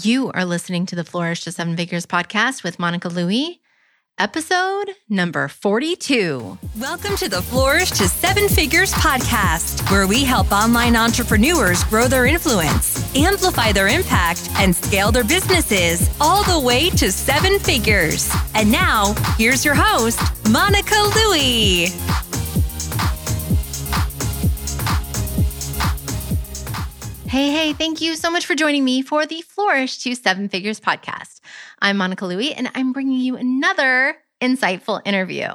You are listening to the Flourish to Seven Figures podcast with Monica Louie, episode number 42. Welcome to the Flourish to Seven Figures podcast, where we help online entrepreneurs grow their influence, amplify their impact, and scale their businesses all the way to seven figures. And now, here's your host, Monica Louie. Hey, hey, thank you so much for joining me for the Flourish to Seven Figures podcast. I'm Monica Louie, and I'm bringing you another insightful interview.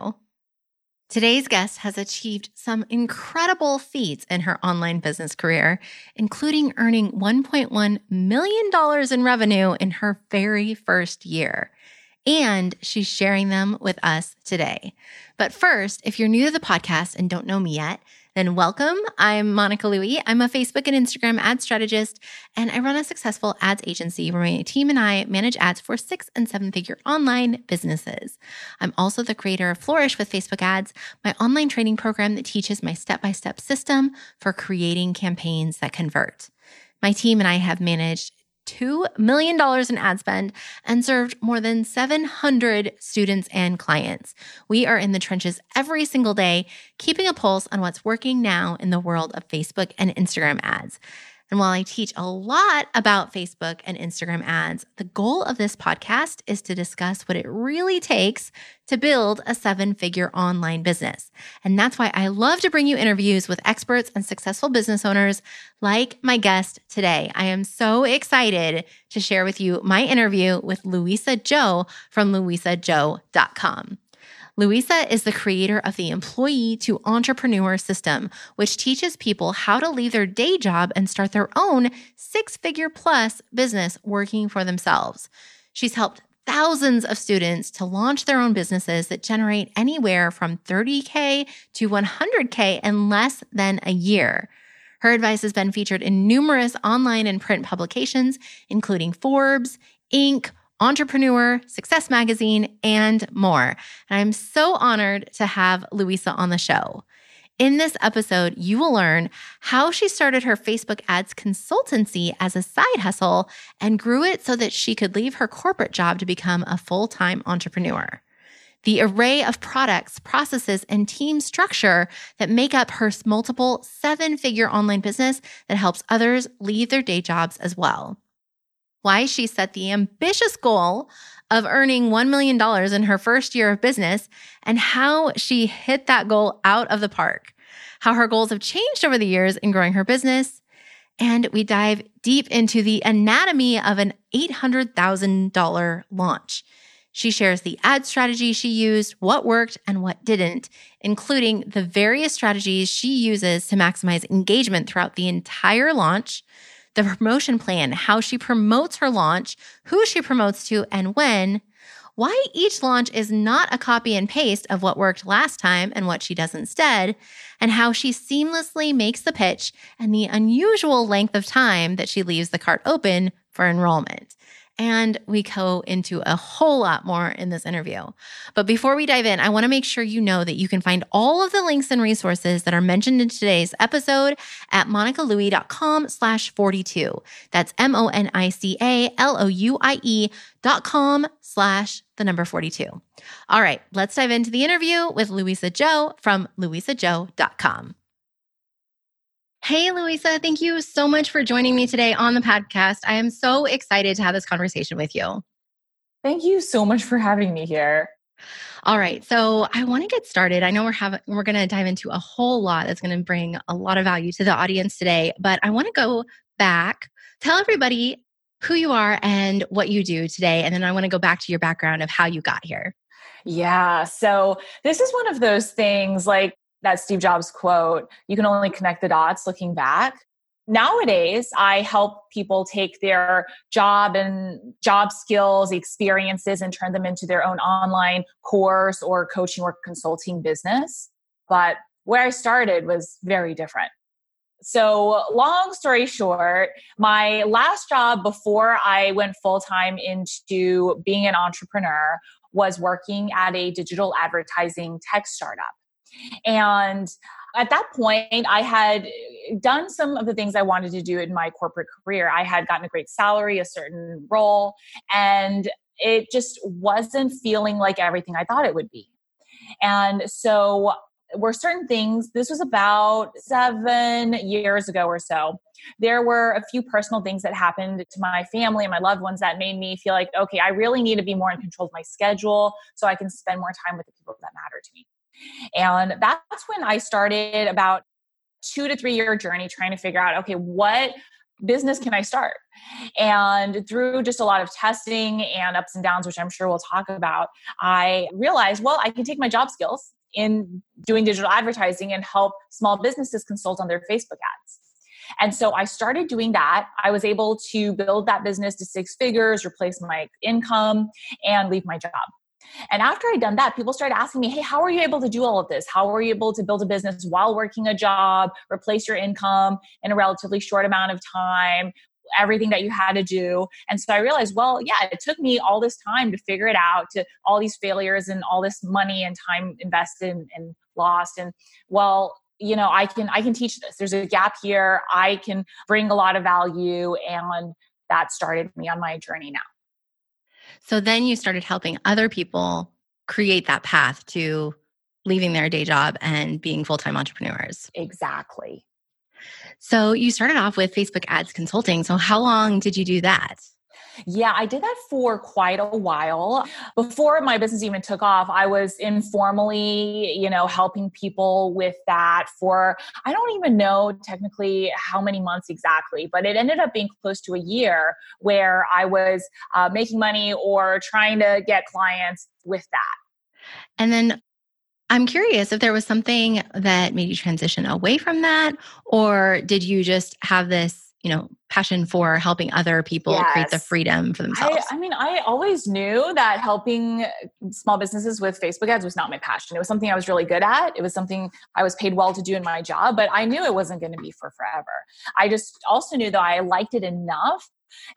Today's guest has achieved some incredible feats in her online business career, including earning $1.1 million in revenue in her very first year. And she's sharing them with us today. But first, if you're new to the podcast and don't know me yet, then welcome. I'm Monica Louie. I'm a Facebook and Instagram ad strategist, and I run a successful ads agency where my team and I manage ads for six and seven figure online businesses. I'm also the creator of Flourish with Facebook Ads, my online training program that teaches my step by step system for creating campaigns that convert. My team and I have managed $2 million in ad spend and served more than 700 students and clients. We are in the trenches every single day, keeping a pulse on what's working now in the world of Facebook and Instagram ads. And while I teach a lot about Facebook and Instagram ads, the goal of this podcast is to discuss what it really takes to build a seven figure online business. And that's why I love to bring you interviews with experts and successful business owners like my guest today. I am so excited to share with you my interview with Louisa Zhou from louisazhou.com. Louisa is the creator of the Employee to Entrepreneur System, which teaches people how to leave their day job and start their own six figure plus business working for themselves. She's helped thousands of students to launch their own businesses that generate anywhere from 30K to 100K in less than a year. Her advice has been featured in numerous online and print publications, including Forbes, Inc., Entrepreneur, Success Magazine, and more. And I'm so honored to have Louisa on the show. In this episode, you will learn how she started her Facebook ads consultancy as a side hustle and grew it so that she could leave her corporate job to become a full time entrepreneur. The array of products, processes, and team structure that make up her multiple seven figure online business that helps others leave their day jobs as well why she set the ambitious goal of earning $1 million in her first year of business and how she hit that goal out of the park, how her goals have changed over the years in growing her business. And we dive deep into the anatomy of an $800,000 launch. She shares the ad strategy she used, what worked and what didn't, including the various strategies she uses to maximize engagement throughout the entire launch, the promotion plan, how she promotes her launch, who she promotes to, and when, why each launch is not a copy and paste of what worked last time and what she does instead, and how she seamlessly makes the pitch and the unusual length of time that she leaves the cart open for enrollment. And we go into a whole lot more in this interview. But before we dive in, I want to make sure you know that you can find all of the links and resources that are mentioned in today's episode at monicalouie.com slash 42. That's M-O-N-I-C-A-L-O-U-I-E dot com slash the number 42. All right, let's dive into the interview with Louisa Zhou from louisazhou.com. Hey, Louisa, thank you so much for joining me today on the podcast. I am so excited to have this conversation with you. Thank you so much for having me here. All right, so I want to get started. I know we're having we're going to dive into a whole lot that's going to bring a lot of value to the audience today, but I want to go back. Tell everybody who you are and what you do today, and then I want to go back to your background of how you got here. Yeah, so this is one of those things like that Steve Jobs quote, you can only connect the dots looking back. Nowadays, I help people take their job and job skills, experiences, and turn them into their own online course or coaching or consulting business. But where I started was very different. So, long story short, my last job before I went full time into being an entrepreneur was working at a digital advertising tech startup. And at that point, I had done some of the things I wanted to do in my corporate career. I had gotten a great salary, a certain role, and it just wasn't feeling like everything I thought it would be. And so were certain things, this was about seven years ago or so. There were a few personal things that happened to my family and my loved ones that made me feel like, okay, I really need to be more in control of my schedule so I can spend more time with the people that matter to me. And that's when I started about two to three year journey trying to figure out, okay, what business can I start? And through just a lot of testing and ups and downs, which I'm sure we'll talk about, I realized, well, I can take my job skills in doing digital advertising and help small businesses consult on their Facebook ads. And so I started doing that. I was able to build that business to six figures, replace my income, and leave my job. And after I'd done that, people started asking me, Hey, how are you able to do all of this? How are you able to build a business while working a job, replace your income in a relatively short amount of time? everything that you had to do. And so I realized, well, yeah, it took me all this time to figure it out, to all these failures and all this money and time invested and, and lost. And well, you know, I can I can teach this. There's a gap here. I can bring a lot of value and that started me on my journey now. So then you started helping other people create that path to leaving their day job and being full time entrepreneurs. Exactly. So you started off with Facebook ads consulting. So how long did you do that? Yeah, I did that for quite a while. Before my business even took off, I was informally, you know, helping people with that for, I don't even know technically how many months exactly, but it ended up being close to a year where I was uh, making money or trying to get clients with that. And then I'm curious if there was something that made you transition away from that, or did you just have this you know passion for helping other people yes. create the freedom for themselves. I, I, mean i always knew that helping small businesses with facebook ads was not my passion. It was something i was really good at. It was something i was paid well to do in my job but i knew it wasn't going to be for forever. I just also knew that i liked it enough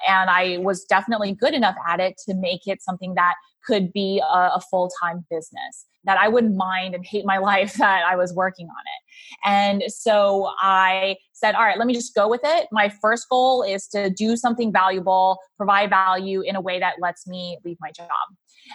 and i was definitely good enough at it to make it something that could be a, a full-time business that I wouldn't mind and hate my life that I was working on it. And so I said, all right, let me just go with it. My first goal is to do something valuable, provide value in a way that lets me leave my job.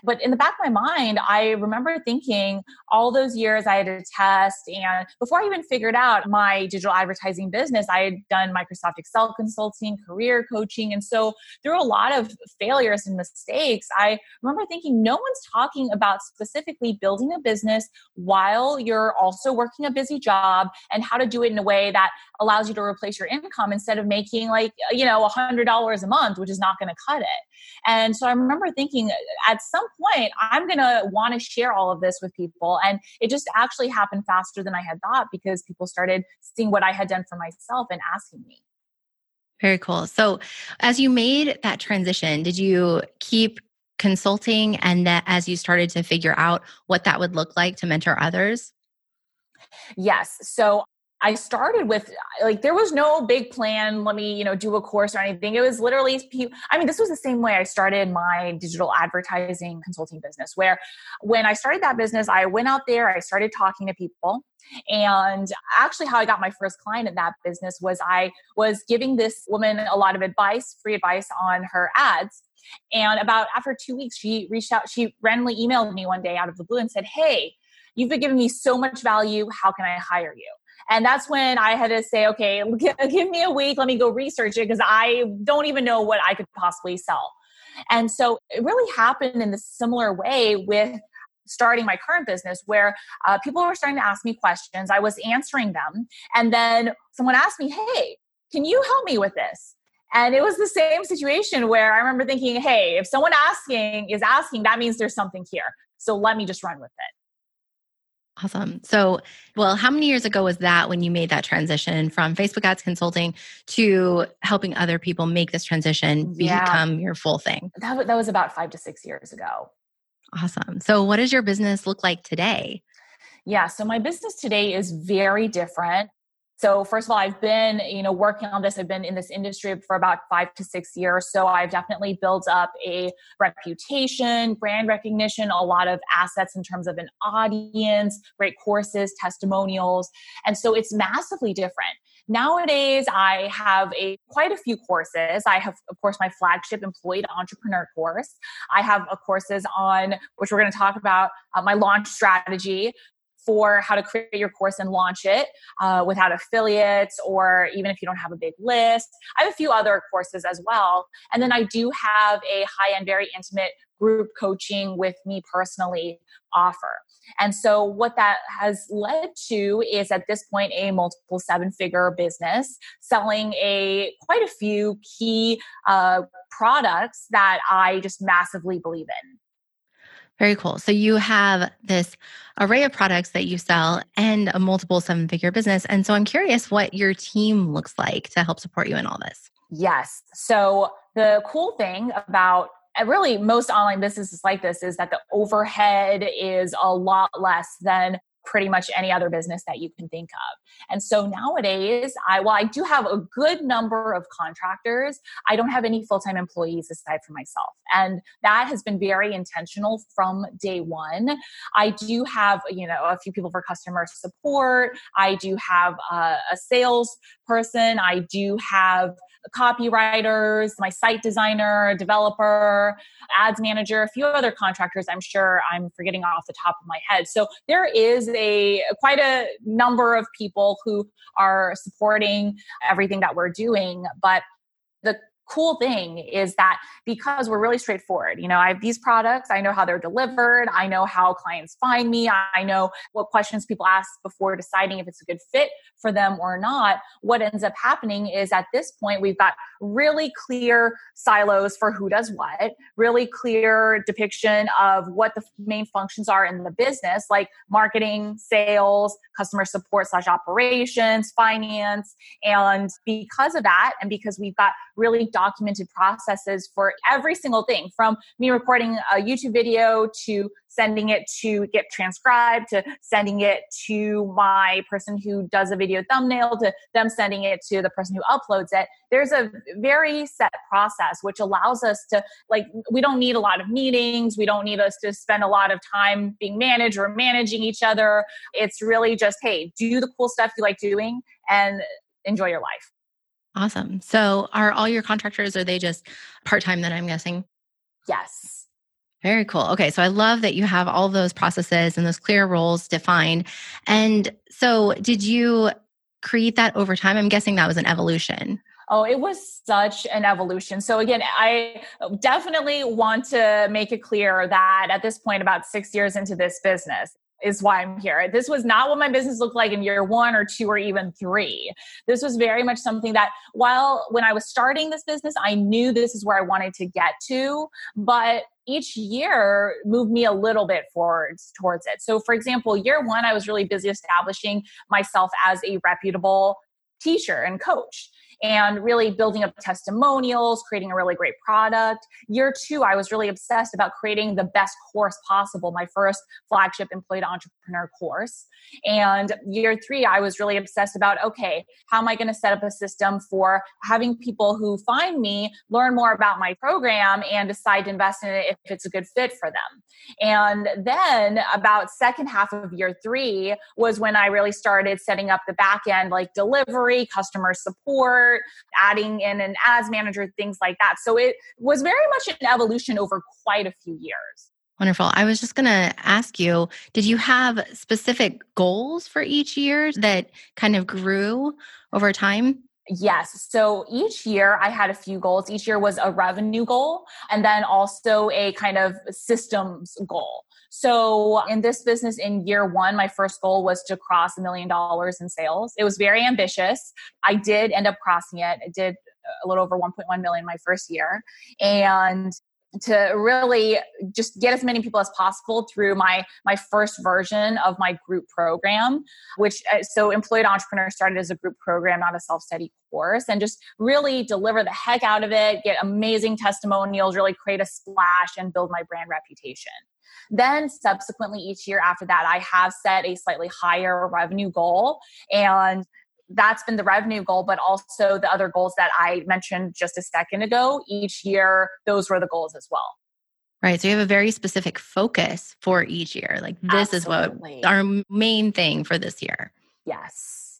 But in the back of my mind, I remember thinking all those years I had to test. And before I even figured out my digital advertising business, I had done Microsoft Excel consulting, career coaching. And so through a lot of failures and mistakes, I remember thinking no one's talking about specifically building a business while you're also working a busy job and how to do it in a way that allows you to replace your income instead of making like, you know, a $100 a month, which is not going to cut it. And so I remember thinking at some point, I'm going to want to share all of this with people. And it just actually happened faster than I had thought because people started seeing what I had done for myself and asking me. Very cool. So, as you made that transition, did you keep consulting and that as you started to figure out what that would look like to mentor others? Yes. So I started with like there was no big plan. Let me you know do a course or anything. It was literally I mean this was the same way I started my digital advertising consulting business. Where when I started that business, I went out there, I started talking to people, and actually how I got my first client in that business was I was giving this woman a lot of advice, free advice on her ads. And about after two weeks, she reached out. She randomly emailed me one day out of the blue and said, "Hey." You've been giving me so much value. How can I hire you? And that's when I had to say, okay, give me a week. Let me go research it because I don't even know what I could possibly sell. And so it really happened in the similar way with starting my current business where uh, people were starting to ask me questions. I was answering them. And then someone asked me, hey, can you help me with this? And it was the same situation where I remember thinking, hey, if someone asking is asking, that means there's something here. So let me just run with it. Awesome. So, well, how many years ago was that when you made that transition from Facebook ads consulting to helping other people make this transition yeah. become your full thing? That, that was about five to six years ago. Awesome. So, what does your business look like today? Yeah, so my business today is very different. So first of all, I've been, you know, working on this. I've been in this industry for about five to six years. So I've definitely built up a reputation, brand recognition, a lot of assets in terms of an audience, great courses, testimonials. And so it's massively different. Nowadays, I have a quite a few courses. I have, of course, my flagship employed entrepreneur course. I have courses on which we're going to talk about uh, my launch strategy, for how to create your course and launch it uh, without affiliates or even if you don't have a big list. I have a few other courses as well. And then I do have a high end, very intimate group coaching with me personally offer. And so what that has led to is at this point a multiple seven figure business selling a quite a few key uh, products that I just massively believe in. Very cool. So you have this array of products that you sell and a multiple seven figure business. And so I'm curious what your team looks like to help support you in all this. Yes. So the cool thing about uh, really most online businesses like this is that the overhead is a lot less than pretty much any other business that you can think of. And so nowadays, I well, I do have a good number of contractors. I don't have any full-time employees aside from myself. And that has been very intentional from day one. I do have, you know, a few people for customer support. I do have a, a sales person. I do have copywriters, my site designer, developer, ads manager, a few other contractors I'm sure I'm forgetting off the top of my head. So there is a quite a number of people who are supporting everything that we're doing, but cool thing is that because we're really straightforward, you know, I have these products, I know how they're delivered, I know how clients find me, I know what questions people ask before deciding if it's a good fit for them or not. What ends up happening is at this point, we've got really clear silos for who does what, really clear depiction of what the main functions are in the business, like marketing, sales, customer support slash operations, finance. And because of that, and because we've got really documented processes for every single thing from me recording a YouTube video to sending it to get transcribed to sending it to my person who does a video thumbnail to them sending it to the person who uploads it. There's a very set process which allows us to like we don't need a lot of meetings. We don't need us to spend a lot of time being managed or managing each other. It's really just hey do the cool stuff you like doing and enjoy your life Awesome. So are all your contractors, are they just part time then I'm guessing? Yes. Very cool. Okay. So I love that you have all those processes and those clear roles defined. And so did you create that over time? I'm guessing that was an evolution. Oh, it was such an evolution. So, again, I definitely want to make it clear that at this point, about six years into this business, is why I'm here. This was not what my business looked like in year one or two or even three. This was very much something that while when I was starting this business, I knew this is where I wanted to get to, but each year moved me a little bit forward towards it. So for example, year one, I was really busy establishing myself as a reputable teacher and coach and really building up testimonials, creating a really great product. Year two, I was really obsessed about creating the best course possible, my first flagship employed entrepreneur course. And year three, I was really obsessed about okay, how am I going to set up a system for having people who find me learn more about my program and decide to invest in it if it's a good fit for them. And then about second half of year three was when I really started setting up the back end like delivery, customer support, adding in an ads manager, things like that. So it was very much an evolution over quite a few years. Wonderful. I was just going to ask you did you have specific goals for each year that kind of grew over time? Yes. So each year I had a few goals. Each year was a revenue goal and then also a kind of systems goal. So in this business in year one, my first goal was to cross a million dollars in sales. It was very ambitious. I did end up crossing it. I did a little over 1.1 million my first year. And to really just get as many people as possible through my my first version of my group program which uh, so employed entrepreneur started as a group program not a self-study course and just really deliver the heck out of it get amazing testimonials really create a splash and build my brand reputation. Then subsequently each year after that i have set a slightly higher revenue goal and that's been the revenue goal, but also the other goals that I mentioned just a second ago. Each year, those were the goals as well. Right. So you have a very specific focus for each year. Like this Absolutely. is what our main thing for this year. Yes.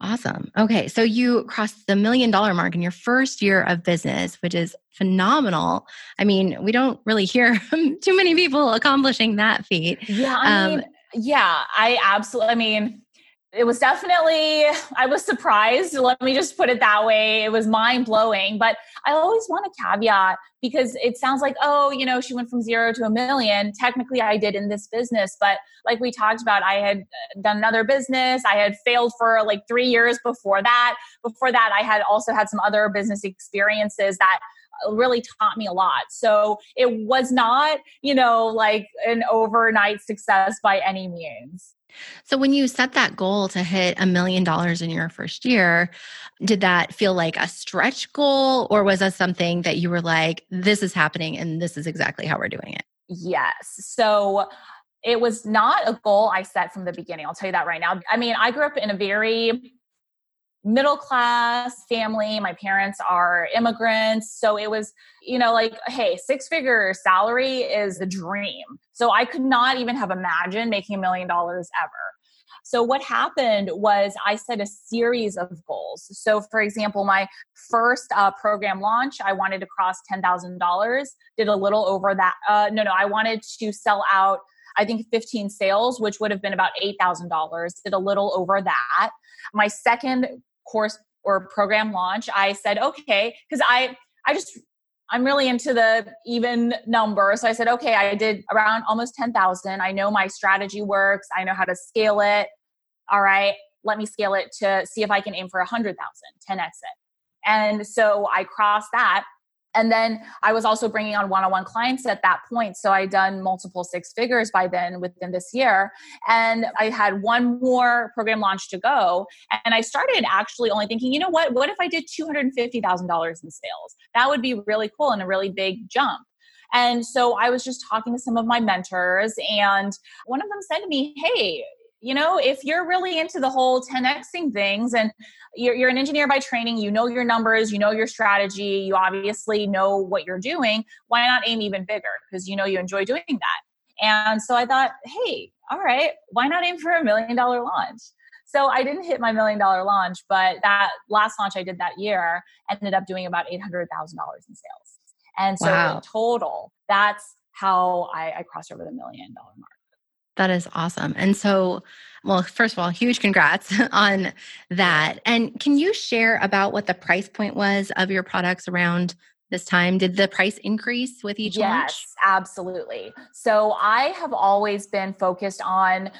Awesome. Okay. So you crossed the million dollar mark in your first year of business, which is phenomenal. I mean, we don't really hear too many people accomplishing that feat. Yeah. I um, mean, yeah, I absolutely, I mean, it was definitely i was surprised let me just put it that way it was mind blowing but i always want a caveat because it sounds like oh you know she went from zero to a million technically i did in this business but like we talked about i had uh, done another business i had failed for like three years before that before that i had also had some other business experiences that uh, really taught me a lot. So it was not, you know, like an overnight success by any means. So, when you set that goal to hit a million dollars in your first year, did that feel like a stretch goal, or was that something that you were like, this is happening and this is exactly how we're doing it? Yes. So, it was not a goal I set from the beginning. I'll tell you that right now. I mean, I grew up in a very middle class family. My parents are immigrants. So it was, you know, like, hey, six figure salary is the dream. So I could not even have imagined making a million dollars ever. So what happened was I set a series of goals. So for example, my first uh, program launch, I wanted to cross $10,000, did a little over that. Uh, no, no, I wanted to sell out I think 15 sales, which would have been about $8,000, did a little over that. My second course or program launch, I said, okay, because I I just I'm really into the even number. So I said, okay, I did around almost 10,000. I know my strategy works. I know how to scale it. All right, let me scale it to see if I can aim for 100,000, 10x it. And so I crossed that and then I was also bringing on one on one clients at that point. So I'd done multiple six figures by then within this year. And I had one more program launch to go. And I started actually only thinking, you know what? What if I did $250,000 in sales? That would be really cool and a really big jump. And so I was just talking to some of my mentors, and one of them said to me, Hey, you know, if you're really into the whole 10xing things and you're, you're an engineer by training, you know your numbers, you know your strategy, you obviously know what you're doing, why not aim even bigger? Because you know you enjoy doing that. And so I thought, hey, all right, why not aim for a million dollar launch? So I didn't hit my million dollar launch, but that last launch I did that year ended up doing about $800,000 in sales. And so wow. in total, that's how I, I crossed over the million dollar mark. That is awesome. And so, well, first of all, huge congrats on that. And can you share about what the price point was of your products around this time? Did the price increase with each yes, launch? Yes, absolutely. So I have always been focused on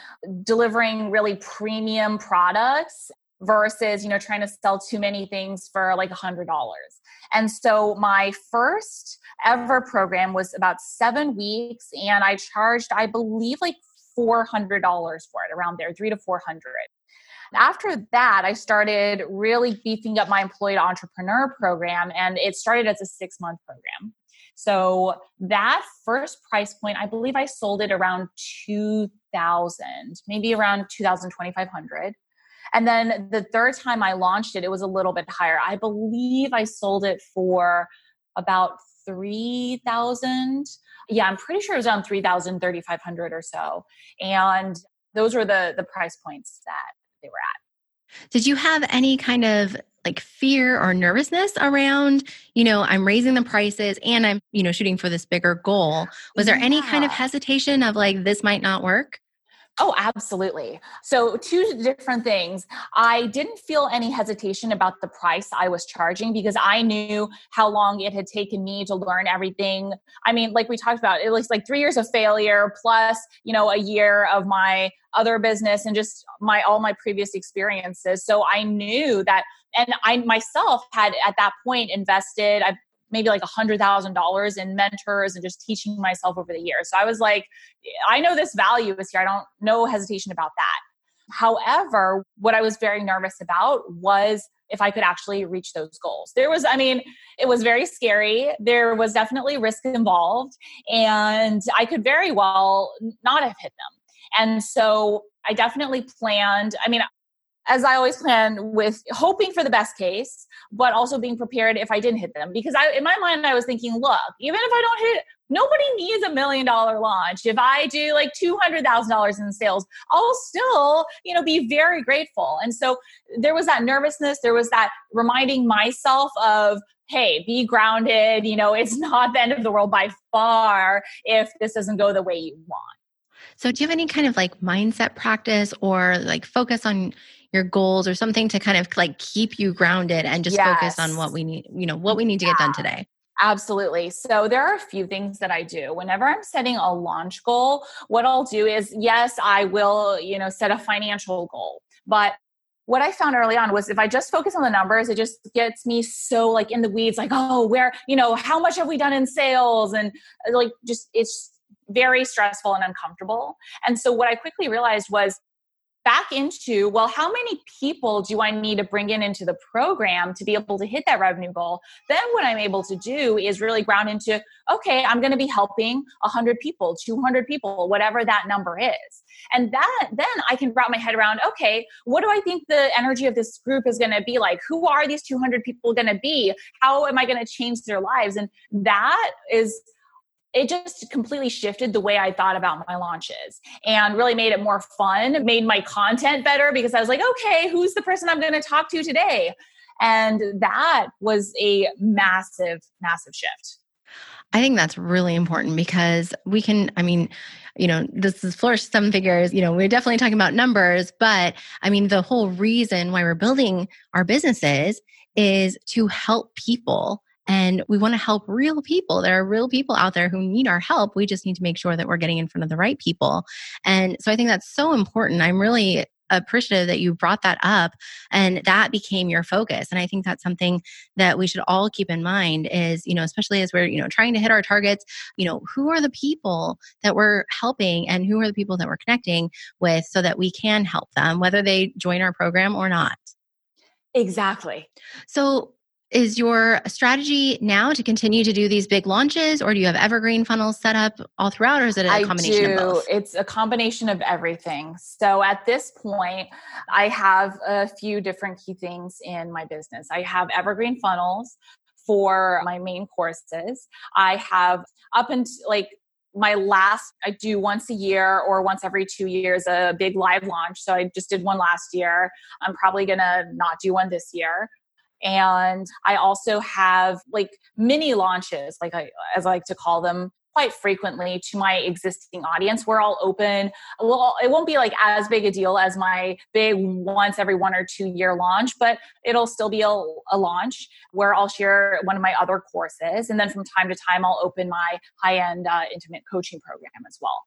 delivering really premium products versus, you know, trying to sell too many things for like a hundred dollars. And so my first ever program was about seven weeks and I charged, I believe like $400 for it around there, three to 400. After that, I started really beefing up my employed entrepreneur program, and it started as a six month program. So that first price point, I believe I sold it around 2000, maybe around 2000, 2500. And then the third time I launched it, it was a little bit higher. I believe I sold it for about 3000 yeah, I'm pretty sure it was around 3,000, 3,500 or so. And those were the the price points that they were at. Did you have any kind of like fear or nervousness around, you know, I'm raising the prices and I'm, you know, shooting for this bigger goal? Was there yeah. any kind of hesitation of like this might not work? Oh, absolutely. So, two different things. I didn't feel any hesitation about the price I was charging because I knew how long it had taken me to learn everything. I mean, like we talked about, it was like three years of failure plus, you know, a year of my other business and just my all my previous experiences. So I knew that and I myself had at that point invested, I've maybe like a hundred thousand dollars in mentors and just teaching myself over the years. So I was like, I know this value is here. I don't no hesitation about that. However, what I was very nervous about was if I could actually reach those goals. There was, I mean, it was very scary. There was definitely risk involved, and I could very well not have hit them. And so I definitely planned. I mean, as I always plan with hoping for the best case, but also being prepared if I didn't hit them. Because I, in my mind, I was thinking, look, even if I don't hit, nobody needs a million dollar launch. If I do like $200,000 in sales, I'll still, you know, be very grateful. And so there was that nervousness. There was that reminding myself of, hey, be grounded. You know, it's not the end of the world by far if this doesn't go the way you want. So, do you have any kind of like mindset practice or like focus on your goals or something to kind of like keep you grounded and just yes. focus on what we need, you know, what we need to yeah. get done today? Absolutely. So there are a few things that I do. Whenever I'm setting a launch goal, what I'll do is yes, I will, you know, set a financial goal. But what I found early on was if I just focus on the numbers, it just gets me so like in the weeds, like, oh, where, you know, how much have we done in sales? And uh, like just it's very stressful and uncomfortable. And so what I quickly realized was back into well how many people do i need to bring in into the program to be able to hit that revenue goal? Then what i'm able to do is really ground into okay i'm going to be helping 100 people 200 people whatever that number is. And that then i can wrap my head around okay what do i think the energy of this group is going to be like? Who are these 200 people going to be? How am i going to change their lives? And that is it just completely shifted the way I thought about my launches and really made it more fun, made my content better because I was like, okay, who's the person I'm going to talk to today? And that was a massive, massive shift. I think that's really important because we can, I mean, you know, this is flourish some figures, you know, we're definitely talking about numbers, but I mean, the whole reason why we're building our businesses is to help people and we want to help real people. There are real people out there who need our help. We just need to make sure that we're getting in front of the right people. And so I think that's so important. I'm really appreciative that you brought that up and that became your focus and i think that's something that we should all keep in mind is you know especially as we're you know trying to hit our targets you know who are the people that we're helping and who are the people that we're connecting with so that we can help them whether they join our program or not exactly so is your strategy now to continue to do these big launches or do you have evergreen funnels set up all throughout or is it a combination do. of both? It's a combination of everything. So at this point i have a few different key things in my business. I have evergreen funnels for my main courses. I have up until like my last i do once a year or once every two years a big live launch. So i just did one last year. I'm probably gonna not do one this year and I also have like mini launches, like I, as I like to call them, quite frequently to my existing audience. We're all open. Well, it won't be like as big a deal as my big once every one or two year launch, but it'll still be a, a launch where I'll share one of my other courses. And then from time to time, I'll open my high end uh, intimate coaching program as well.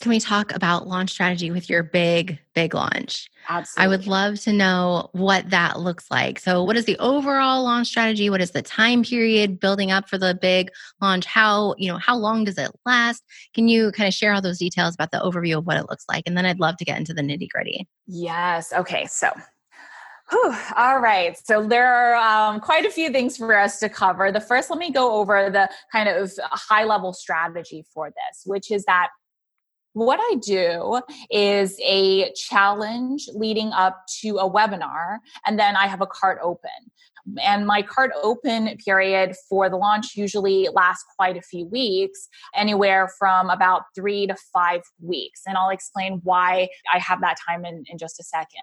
Can we talk about launch strategy with your big, big launch? Absolutely. I would love to know what that looks like. So, what is the overall launch strategy? What is the time period building up for the big launch? How, you know, how long does it last? Can you kind of share all those details about the overview of what it looks like? And then I'd love to get into the nitty gritty. Yes. Okay. So, Whew. All right. So there are um, quite a few things for us to cover. The first, let me go over the kind of high level strategy for this, which is that what I do is a challenge leading up to a webinar, and then I have a cart open. And my cart open period for the launch usually lasts quite a few weeks, anywhere from about three to five weeks. And I'll explain why I have that time in, in just a second.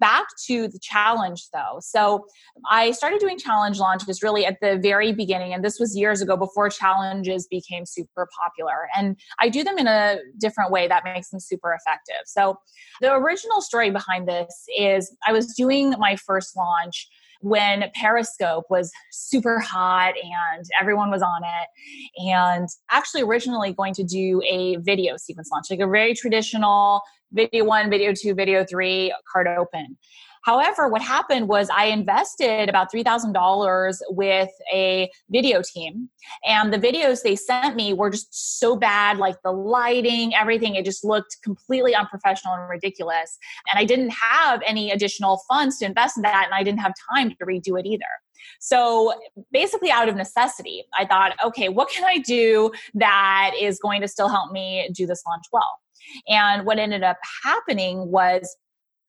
Back to the challenge though. So I started doing challenge launches really at the very beginning. And this was years ago before challenges became super popular. And I do them in a different way that makes them super effective. So the original story behind this is I was doing my first launch when Periscope was super hot and everyone was on it. And actually, originally going to do a video sequence launch, like a very traditional video one, video two, video three, cart open. However, what happened was I invested about $3,000 with a video team, and the videos they sent me were just so bad like the lighting, everything. It just looked completely unprofessional and ridiculous. And I didn't have any additional funds to invest in that, and I didn't have time to redo it either. So basically, out of necessity, I thought, okay, what can I do that is going to still help me do this launch well? And what ended up happening was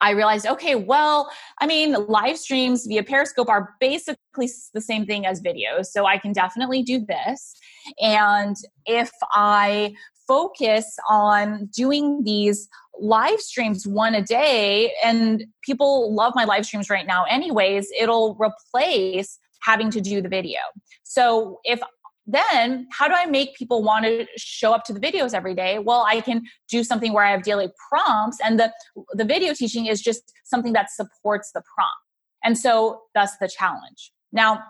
I realized, okay, well, I mean, live streams via Periscope are basically the same thing as videos. So I can definitely do this. And if I focus on doing these live streams one a day, and people love my live streams right now, anyways, it'll replace having to do the video. So if then how do I make people want to show up to the videos every day? Well, I can do something where I have daily prompts and the the video teaching is just something that supports the prompt. And so that's the challenge. Now,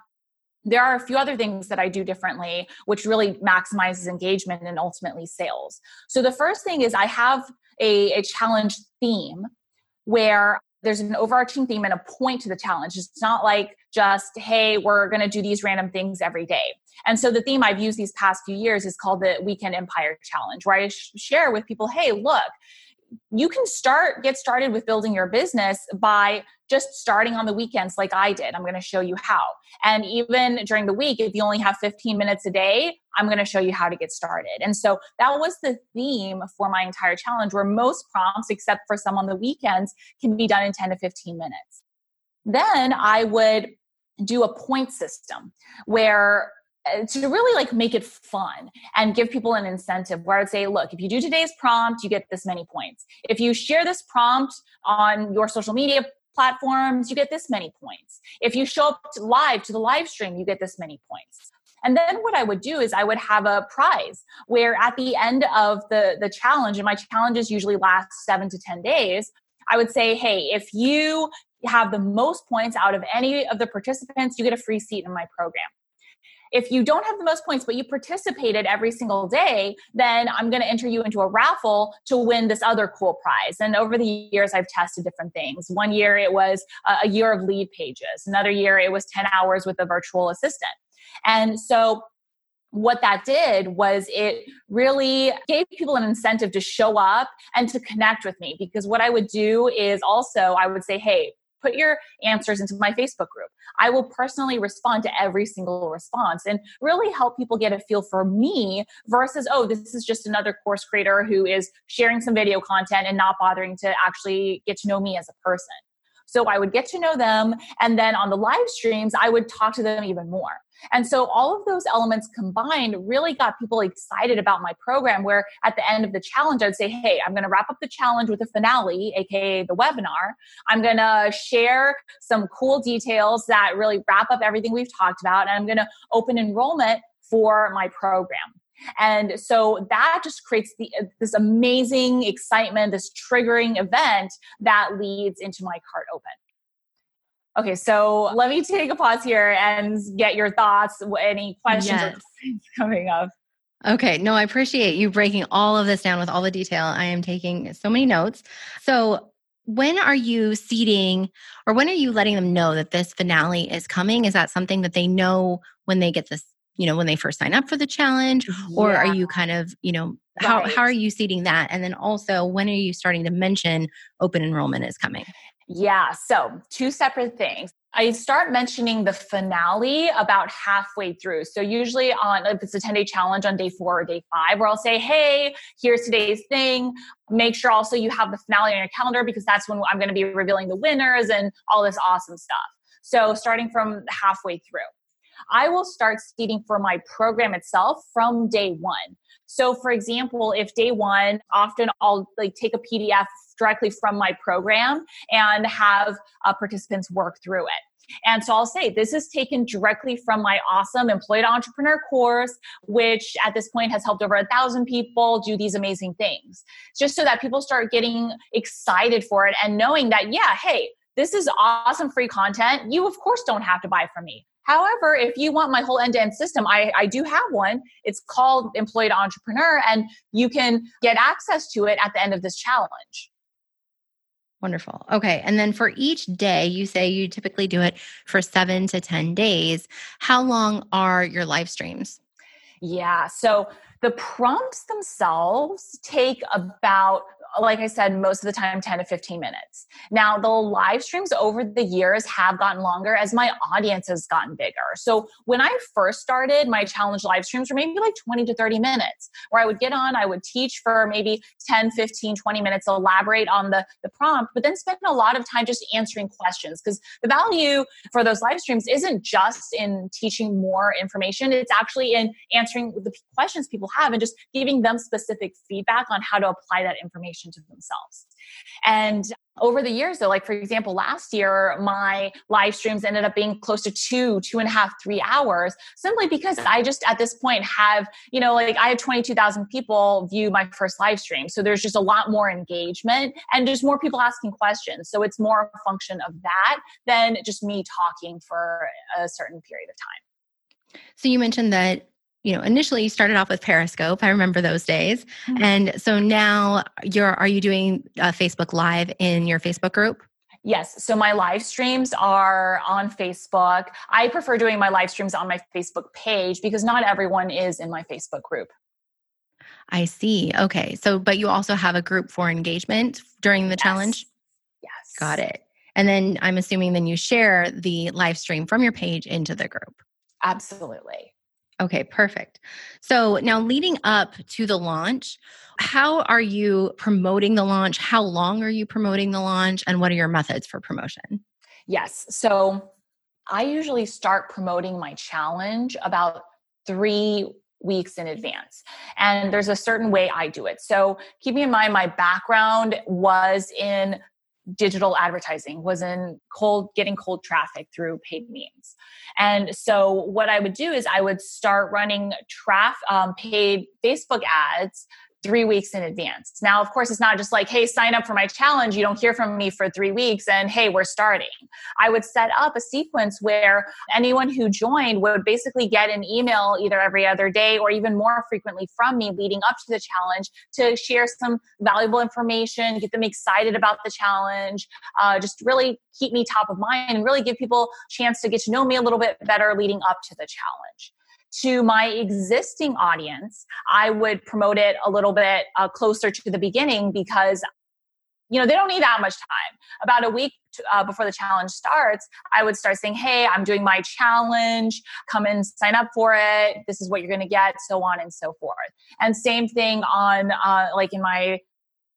there are a few other things that I do differently, which really maximizes engagement and ultimately sales. So the first thing is I have a, a challenge theme where there's an overarching theme and a point to the challenge. It's not like just, hey, we're going to do these random things every day. And so the theme I've used these past few years is called the Weekend Empire Challenge, where I sh- share with people, hey, look, you can start get started with building your business by just starting on the weekends like I did. I'm going to show you how. And even during the week if you only have 15 minutes a day, I'm going to show you how to get started. And so that was the theme for my entire challenge where most prompts except for some on the weekends can be done in 10 to 15 minutes. Then I would do a point system where Uh, to really like make it fun and give people an incentive where I'd say, look, if you do today's prompt, you get this many points. If you share this prompt on your social media platforms, you get this many points. If you show up to live to the live stream, you get this many points. And then what I would do is I would have a prize where at the end of the, the challenge, and my challenges usually last seven to 10 days, I would say, hey, if you have the most points out of any of the participants, you get a free seat in my program. If you don't have the most points, but you participated every single day, then I'm going to enter you into a raffle to win this other cool prize. And over the years, I've tested different things. One year it was a year of Leadpages, another year it was 10 hours with a virtual assistant. And so what that did was it really gave people an incentive to show up and to connect with me because what I would do is also I would say, hey, put your answers into my Facebook group. I will personally respond to every single response and really help people get a feel for me versus, oh, this is just another course creator who is sharing some video content and not bothering to actually get to know me as a person. So I would get to know them. And then on the live streams, I would talk to them even more. And so all of those elements combined really got people excited about my program. Where at the end of the challenge, I'd say, Hey, I'm going to wrap up the challenge with a finale, AKA the webinar. I'm going to share some cool details that really wrap up everything we've talked about. And I'm going to open enrollment for my program. And so that just creates the, uh, this amazing excitement, this triggering event that leads into my cart open. Okay, so let me take a pause here and get your thoughts, any questions yes. coming up. Okay, no, I appreciate you breaking all of this down with all the detail. I am taking so many notes. So, when are you seeding or when are you letting them know that this finale is coming? Is that something that they know when they get this, you know, when they first sign up for the challenge? Or yeah. are you kind of, you know, how, right. how are you seeding that? And then also, when are you starting to mention open enrollment is coming? Yeah, so two separate things. I start mentioning the finale about halfway through. So usually on if it's a 10 day challenge on day four or day five, where I'll say, hey, here's today's thing. Make sure also you have the finale on your calendar because that's when I'm going to be revealing the winners and all this awesome stuff. So starting from halfway through. I will start seeding for my program itself from day one. So for example, if day one, often I'll like take a PDF directly from my program and have uh, participants work through it. And so I'll say this is taken directly from my awesome employed entrepreneur course, which at this point has helped over a thousand people do these amazing things. Just so that people start getting excited for it and knowing that, yeah, hey, this is awesome free content. You, of course, don't have to buy from me. However, if you want my whole end to end system, I, I do have one. It's called Employed Entrepreneur, and you can get access to it at the end of this challenge. Wonderful. Okay. And then for each day, you say you typically do it for seven to 10 days. How long are your live streams? Yeah. So the prompts themselves take about like I said, most of the time 10 to 15 minutes. Now, the live streams over the years have gotten longer as my audience has gotten bigger. So when I first started, my challenge live streams were maybe like 20 to 30 minutes, where I would get on, I would teach for maybe 10, 15, 20 minutes, elaborate on the, the prompt, but then spend a lot of time just answering questions. Because the value for those live streams isn't just in teaching more information, it's actually in answering the questions people have and just giving them specific feedback on how to apply that information to themselves. And over the years though like for example last year my live streams ended up being close to two two and a half three hours simply because i just at this point have you know like i had 22000 people view my first live stream. So there's just a lot more engagement and just more people asking questions. So it's more a function of that than just me talking for a certain period of time. So you mentioned that you know initially you started off with periscope i remember those days mm-hmm. and so now you're are you doing a facebook live in your facebook group Yes. So my live streams are on Facebook. I prefer doing my live streams on my Facebook page because not everyone is in my Facebook group. I see. Okay. So, but you also have a group for engagement during the yes. challenge? Yes. Got it. And then I'm assuming then you share the live stream from your page into the group. Absolutely. Okay, perfect. So now leading up to the launch, how are you promoting the launch? How long are you promoting the launch? And what are your methods for promotion? Yes. So I usually start promoting my challenge about three weeks in advance. And there's a certain way I do it. So keeping in mind my background was in digital advertising was in cold getting cold traffic through paid means and so what i would do is i would start running traffic um, paid facebook ads three weeks in advance. Now, of course, it's not just like, hey, sign up for my challenge. You don't hear from me for three weeks and hey, we're starting. I would set up a sequence where anyone who joined would basically get an email either every other day or even more frequently from me leading up to the challenge to share some valuable information, get them excited about the challenge, uh, just really keep me top of mind and really give people a chance to get to know me a little bit better leading up to the challenge to my existing audience, I would promote it a little bit uh, closer to the beginning because you know they don't need that much time. About a week to, uh, before the challenge starts i would start saying hey i'm doing my challenge. Come and sign up for it. This is what you're going to get so on and so forth. And same thing on uh, like in my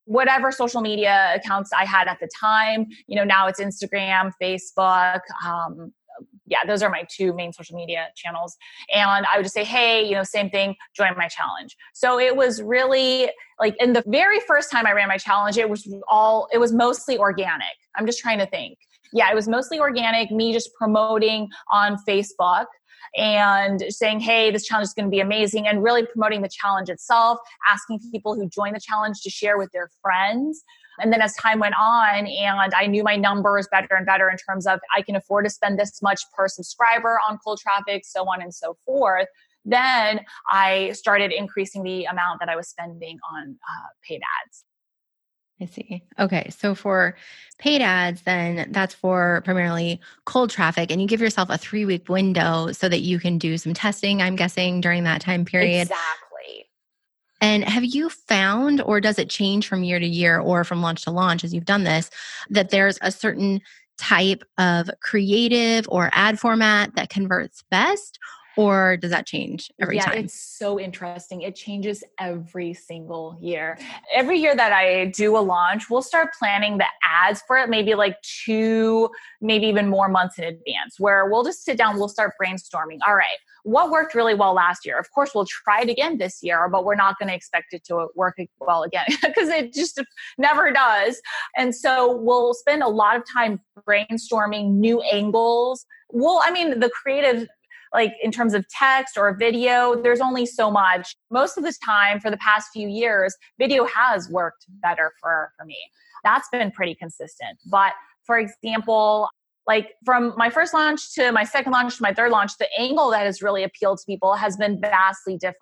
whatever social media accounts i had at the time. You know now it's instagram facebook um, yeah, those are my two main social media channels. And I would just say, hey, you know, same thing, join my challenge. So it was really like in the very first time I ran my challenge, it was all, it was mostly organic. I'm just trying to think. Yeah, it was mostly organic, me just promoting on Facebook and saying, hey, this challenge is going to be amazing, and really promoting the challenge itself, asking people who join the challenge to share with their friends. And then as time went on, and I knew my numbers better and better in terms of I can afford to spend this much per subscriber on cold traffic, so on and so forth. Then I started increasing the amount that I was spending on uh, paid ads. I see. Okay. So for paid ads, then that's for primarily cold traffic, and you give yourself a three week window so that you can do some testing, I'm guessing, during that time period. Exactly. And have you found, or does it change from year to year or from launch to launch as you've done this, that there's a certain type of creative or ad format that converts best? Or does that change every yeah, time? It's so interesting. It changes every single year. Every year that I do a launch, we'll start planning the ads for it maybe like two, maybe even more months in advance, where we'll just sit down, we'll start brainstorming. All right, what worked really well last year. Of course, we'll try it again this year, but we're not going to expect it to work well again because it just never does. And so we'll spend a lot of time brainstorming new angles. Well, I mean, the creative like in terms of text or video, there's only so much. Most of the time for the past few years, video has worked better for, for me. That's been pretty consistent. But for example, like from my first launch to my second launch to my third launch, the angle that has really appealed to people has been vastly different.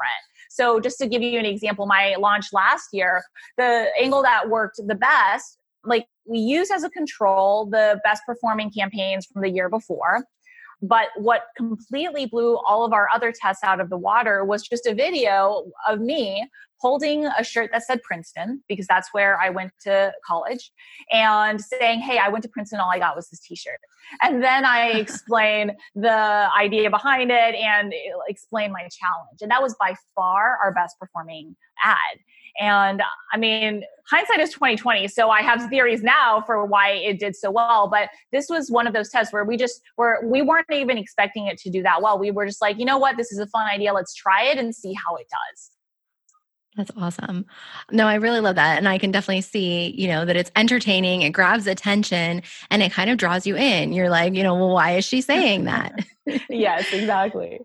So, just to give you an example, my launch last year, the angle that worked the best, like we used as a control the best performing campaigns from the year before. But what completely blew all of our other tests out of the water was just a video of me holding a shirt that said Princeton because that's where I went to college and saying, Hey, I went to Princeton. All I got was this t shirt. And then I explain the idea behind it and eh, explain my challenge. And that was by far our best performing ad. And I mean, hindsight is 2020. So I have theories now for why it did so well. But this was one of those tests where we just were, we weren't even expecting it to do that well. We were just like, you know what? This is a fun idea. Let's try it and see how it does. That's awesome. No, I really love that. And I can definitely see, you know, that it's entertaining, it grabs attention, and it kind of draws you in. You're like, you know, well, why is she saying that? yes, exactly.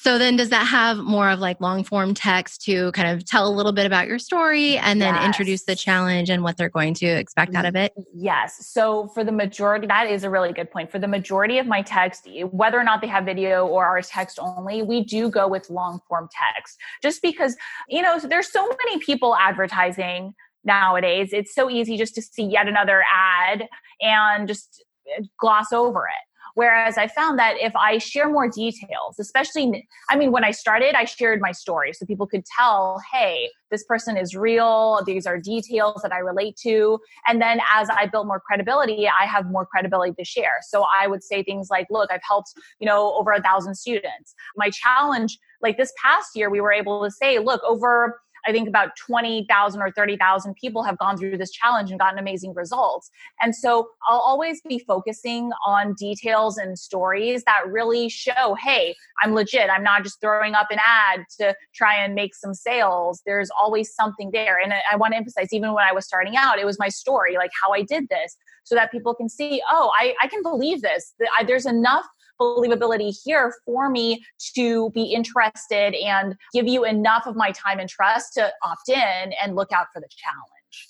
So then does that have more of like long form text to kind of tell a little bit about your story and then yes. introduce the challenge and what they're going to expect out of it? Yes. So for the majority that is a really good point. For the majority of my text, whether or not they have video or are text only, we do go with long form text. Just because, you know, there's so many people advertising nowadays. It's so easy just to see yet another ad and just eh, gloss over it. Whereas I found that if I share more details, especially, I mean, when I started, I shared my story so people could tell, hey, this person is real. These are details that I relate to. And then as I build more credibility, I have more credibility to share. So I would say things like, look, I've helped, you know, over a thousand students. My challenge, like this past year, we were able to say, look, over I think about 20,000 or 30,000 people have gone through this challenge and gotten amazing results. And so I'll always be focusing on details and stories that really show, hey, I'm legit. I'm not just throwing up an ad to try and make some sales. There's always something there. And I want to emphasize, even when I was starting out, it was my story, like how I did this, so that people can see, oh, I, I can believe this. There's enough believability here for me to be interested and give you enough of my time and trust to opt in and look out for the challenge.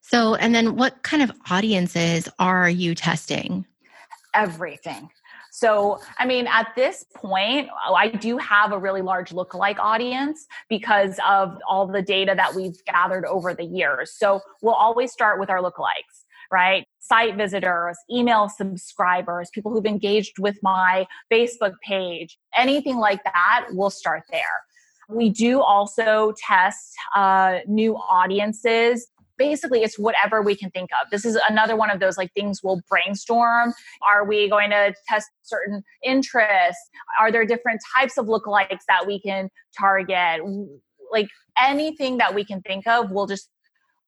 So, and then what kind of audiences are you testing? Everything. So, I mean, at this point, oh, I do have a really large lookalike audience because of all the data that we've gathered over the years. So, we'll always start with our lookalikes right? Site visitors, email subscribers, people who've engaged with my Facebook page, anything like that, we'll start there. We do also test uh, new audiences. Basically it's whatever we can think of. This is another one of those like things we'll brainstorm. Are we going to test certain interests? Are there different types of lookalikes that we can target? Like anything that we can think of we'll just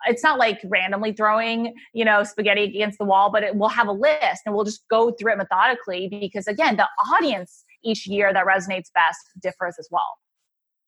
it's not like randomly throwing, you know, spaghetti against the wall, but it will have a list and we'll just go through it methodically because again, the audience each year that resonates best differs as well.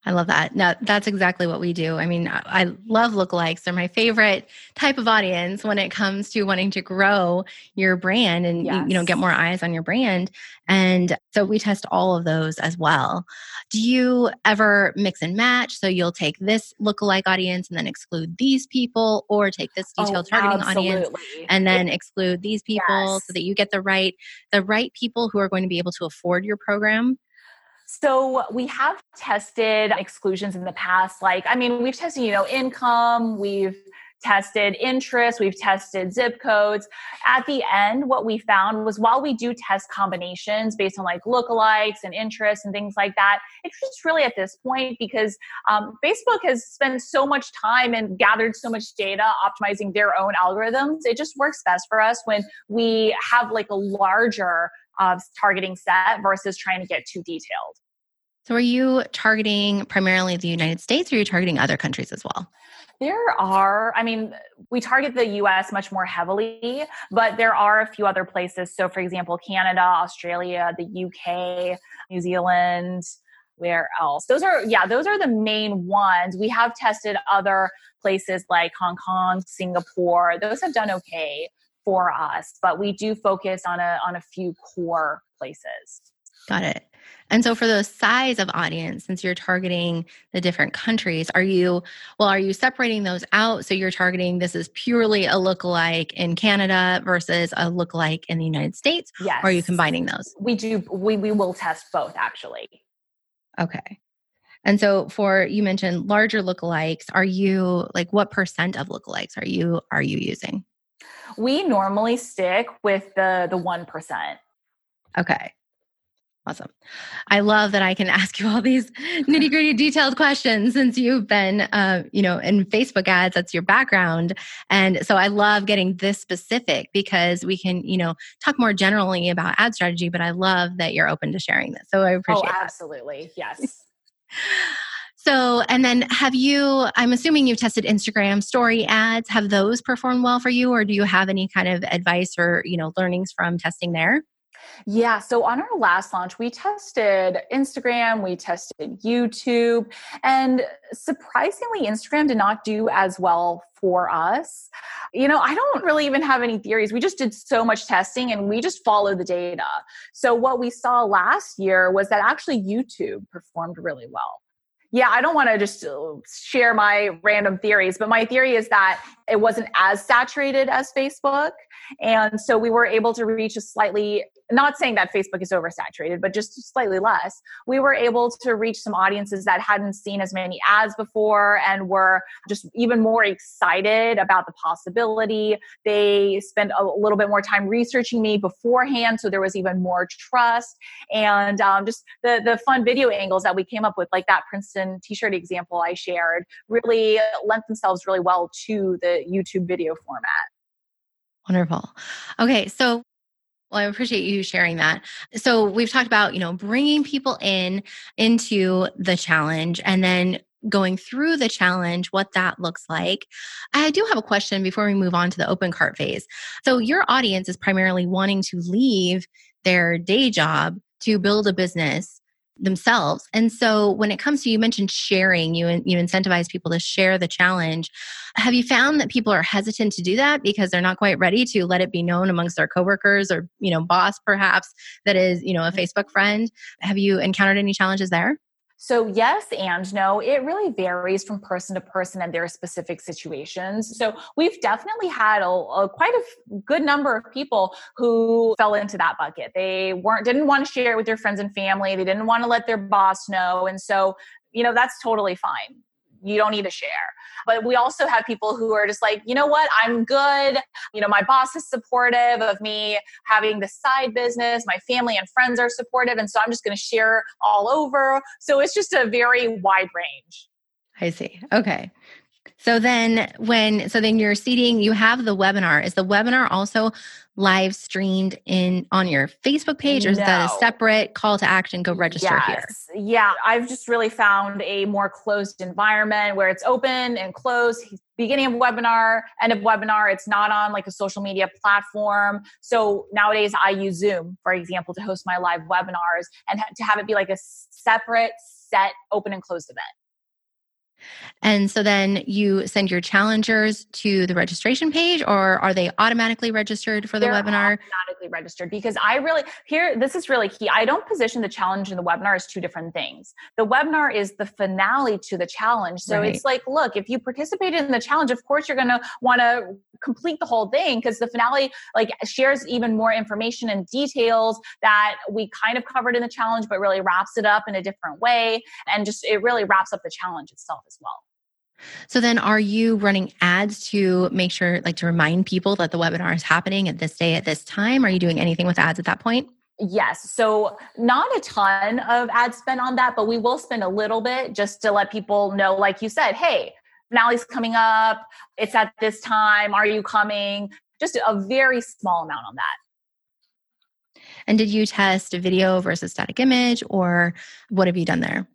I love that. No, that's exactly what we do. I mean, I love lookalikes. They're my favorite type of audience when it comes to wanting to grow your brand and yes. you know get more eyes on your brand. And so we test all of those as well. Do you ever mix and match? So you'll take this lookalike audience and then exclude these people, or take this oh, detailed oh, targeting absolutely. audience and then it, exclude these people yes. so that you get the right the right people who are going to be able to afford your program so we have tested exclusions in the past. Like, I mean, we've tested, you know, income, we've tested interest, we've tested zip codes. At the end, what we found was while we do test combinations based on like lookalikes and interests and things like that, it's just really at this point because um, Facebook has spent so much time and gathered so much data optimizing their own algorithms. It just works best for us when we have like a larger uh, targeting set versus trying to get too detailed. So, are you targeting primarily the United States or are you targeting other countries as well? There are, I mean, we target the US much more heavily, but there are a few other places. So, for example, Canada, Australia, the UK, New Zealand, where else? Those are, yeah, those are the main ones. We have tested other places like Hong Kong, Singapore. Those have done okay for us, but we do focus on a on a few core places. Got it. And so for the size of audience, since you're targeting the different countries, are you well, are you separating those out? So you're targeting this is purely a lookalike in Canada versus a lookalike in the United States? Yes. Or are you combining those? We do we we will test both actually. Okay. And so for you mentioned larger lookalikes, are you like what percent of lookalikes are you are you using? We normally stick with the the 1%. Okay. Awesome. I love that I can ask you all these nitty gritty detailed questions since you've been, uh, you know, in Facebook ads, that's your background. And so I love getting this specific because we can, you know, talk more generally about ad strategy, but I love that you're open to sharing this. So I appreciate Oh, absolutely. That. Yes. so, and then have you, I'm assuming you've tested Instagram story ads. Have those performed well for you, or do you have any kind of advice or, you know, learnings from testing there? Yeah. So on our last launch, we tested Instagram, we tested YouTube, and surprisingly, Instagram did not do as well for us. You know, I don't really even have any theories. We just did so much testing and we just followed the data. So what we saw last year was that actually YouTube performed really well yeah, I don't want to just uh, share my random theories, but my theory is that it wasn't as saturated as Facebook. And so we were able to reach a slightly, not saying that Facebook is oversaturated, but just slightly less. We were able to reach some audiences that hadn't seen as many ads before and were just even more excited about the possibility. They spent a little bit more time researching me beforehand, so there was even more trust. And um, just the, the fun video angles that we came up with, like that Princeton t-shirt example I shared really lent themselves really well to the YouTube video format. Wonderful. Okay, so well, I appreciate you sharing that. So we've talked about, you know, bringing people in into the challenge and then going through the challenge, what that looks like. I do have a question before we move on to the open cart phase. So your audience is primarily wanting to leave their day job to build a business themselves. And so when it comes to you mentioned sharing, you you incentivize people to share the challenge. Have you found that people are hesitant to do that because they're not quite ready to let it be known amongst their coworkers or, you know, boss perhaps that is, you know, a Facebook friend? Have you encountered any challenges there? So, yes and no, it really varies from person to person and their specific situations. So, we've definitely had a, a, quite a good number of people who fell into that bucket. They weren't didn't want to share it with their friends and family. They didn't want to let their boss know, and so you know that's totally fine you don't need to share. But we also have people who are just like, you know what, I'm good. You know, my boss is supportive of me having the side business. My family and friends are supportive. And so I'm just going to share all over. So it's just a very wide range. I see. Okay. So then when so then you're seating, you have the webinar. Is the webinar also live streamed in on your Facebook page or is no. that a separate call to action? Go register yes. here. Yeah. I've just really found a more closed environment where it's open and closed. Beginning of webinar, end of webinar, it's not on like a social media platform. So nowadays I use Zoom, for example, to host my live webinars and to have it be like a separate set open and closed event. And so then you send your challengers to the registration page, or are they automatically registered for the They're webinar? Registered because I really here this is really key. I don't position the challenge and the webinar as two different things. The webinar is the finale to the challenge. So right. it's like, look, if you participated in the challenge, of course you're going to want to complete the whole thing because the finale like shares even more information and details that we kind of covered in the challenge, but really wraps it up in a different way and just it really wraps up the challenge itself as well. So then are you running ads to make sure like to remind people that the webinar is happening at this day at this time? Are you doing anything with ads at that point? Yes. So not a ton of ad spend on that, but we will spend a little bit just to let people know, like you said, hey, finale's coming up. It's at this time. Are you coming? Just a very small amount on that. And did you test a video versus static image or what have you done there?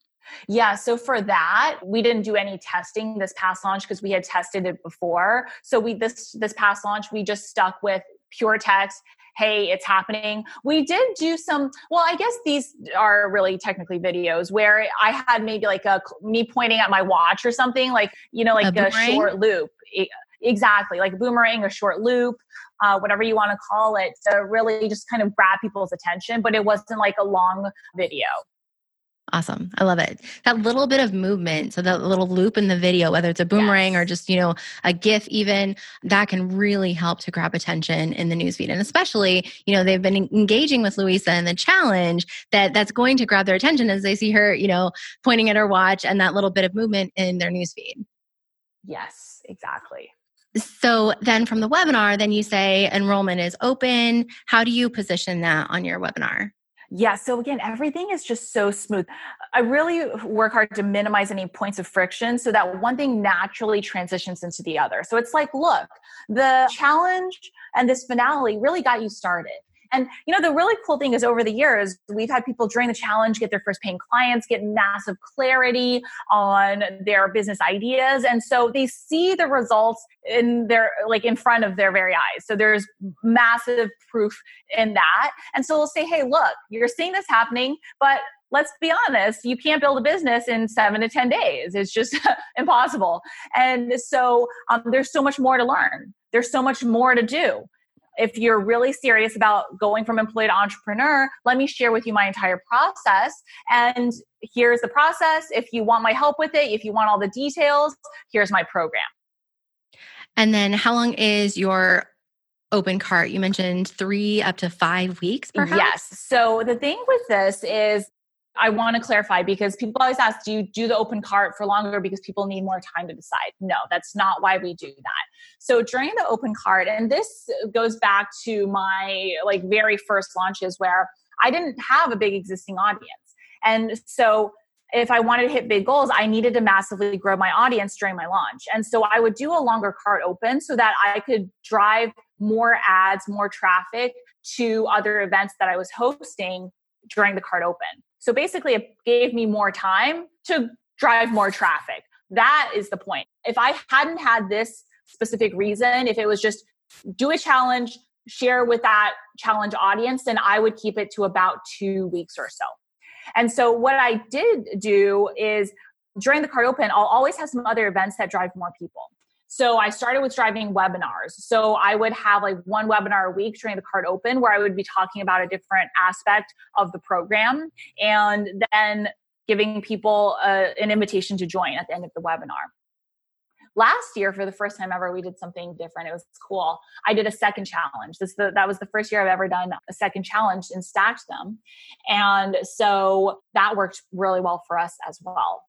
Yeah, so for that, we didn't do any testing this past launch because we had tested it before. So we this this past launch, we just stuck with pure text hey it's happening. We did do some well i guess these are really technically videos where i had maybe like a me pointing at my watch or something like you know like a, a short loop. Exactly like a boomerang a short loop uh, whatever you want to call it to really just kind of grab people's attention but it wasn't like a long video Awesome. I love it. That little bit of movement, so that little loop in the video, whether it's a boomerang yes. or just, you know, a GIF even, that can really help to grab attention in the newsfeed. And especially, you know, they've been engaging with Louisa in the challenge that that's going to grab their attention as they see her, you know, pointing at her watch and that little bit of movement in their newsfeed. Yes, exactly. So then from the webinar, then you say enrollment is open. How do you position that on your webinar? Yeah, so again, everything is just so smooth. I really work hard to minimize any points of friction so that one thing naturally transitions into the other. So it's like, look, the challenge and this finale really got you started. And you know, the really cool thing is over the years, we've had people during the challenge get their first paying clients, get massive clarity on their business ideas. And so they see the results in their like in front of their very eyes. So there's massive proof in that. And so we'll say, hey, look, you're seeing this happening, but let's be honest, you can't build a business in seven to 10 days. It's just impossible. And so um, there's so much more to learn. There's so much more to do if you're really serious about going from employee to entrepreneur, let me share with you my entire process. And here's the process. If you want my help with it, if you want all the details, here's my program. And then how long is your open cart? You mentioned three up to five weeks, perhaps? Yes. So the thing with this is I want to clarify because people always ask, do you do the open cart for longer because people need more time to decide? No, that's not why we do that. So during the open cart, and this goes back to my like very first launches where I didn't have a big existing audience. And so if I wanted to hit big goals, I needed to massively grow my audience during my launch. And so I would do a longer cart open so that I could drive more ads, more traffic to other events that I was hosting during the cart open. So basically, it gave me more time to drive more traffic. That is the point. If I hadn't had this specific reason, if it was just do a challenge, share with that challenge audience, then I would keep it to about two weeks or so. And so, what I did do is during the cart open, I'll always have some other events that drive more people. So I started with driving webinars. So I would have like one webinar a week during the cart open where I would be talking about a different aspect of the program and then giving people a, uh, an invitation to join at the end of the webinar. Last year, for the first time ever, we did something different. It was cool. I did a second challenge. This the, that was the first year I've ever done a second challenge and stacked them, and so that worked really well for us as well.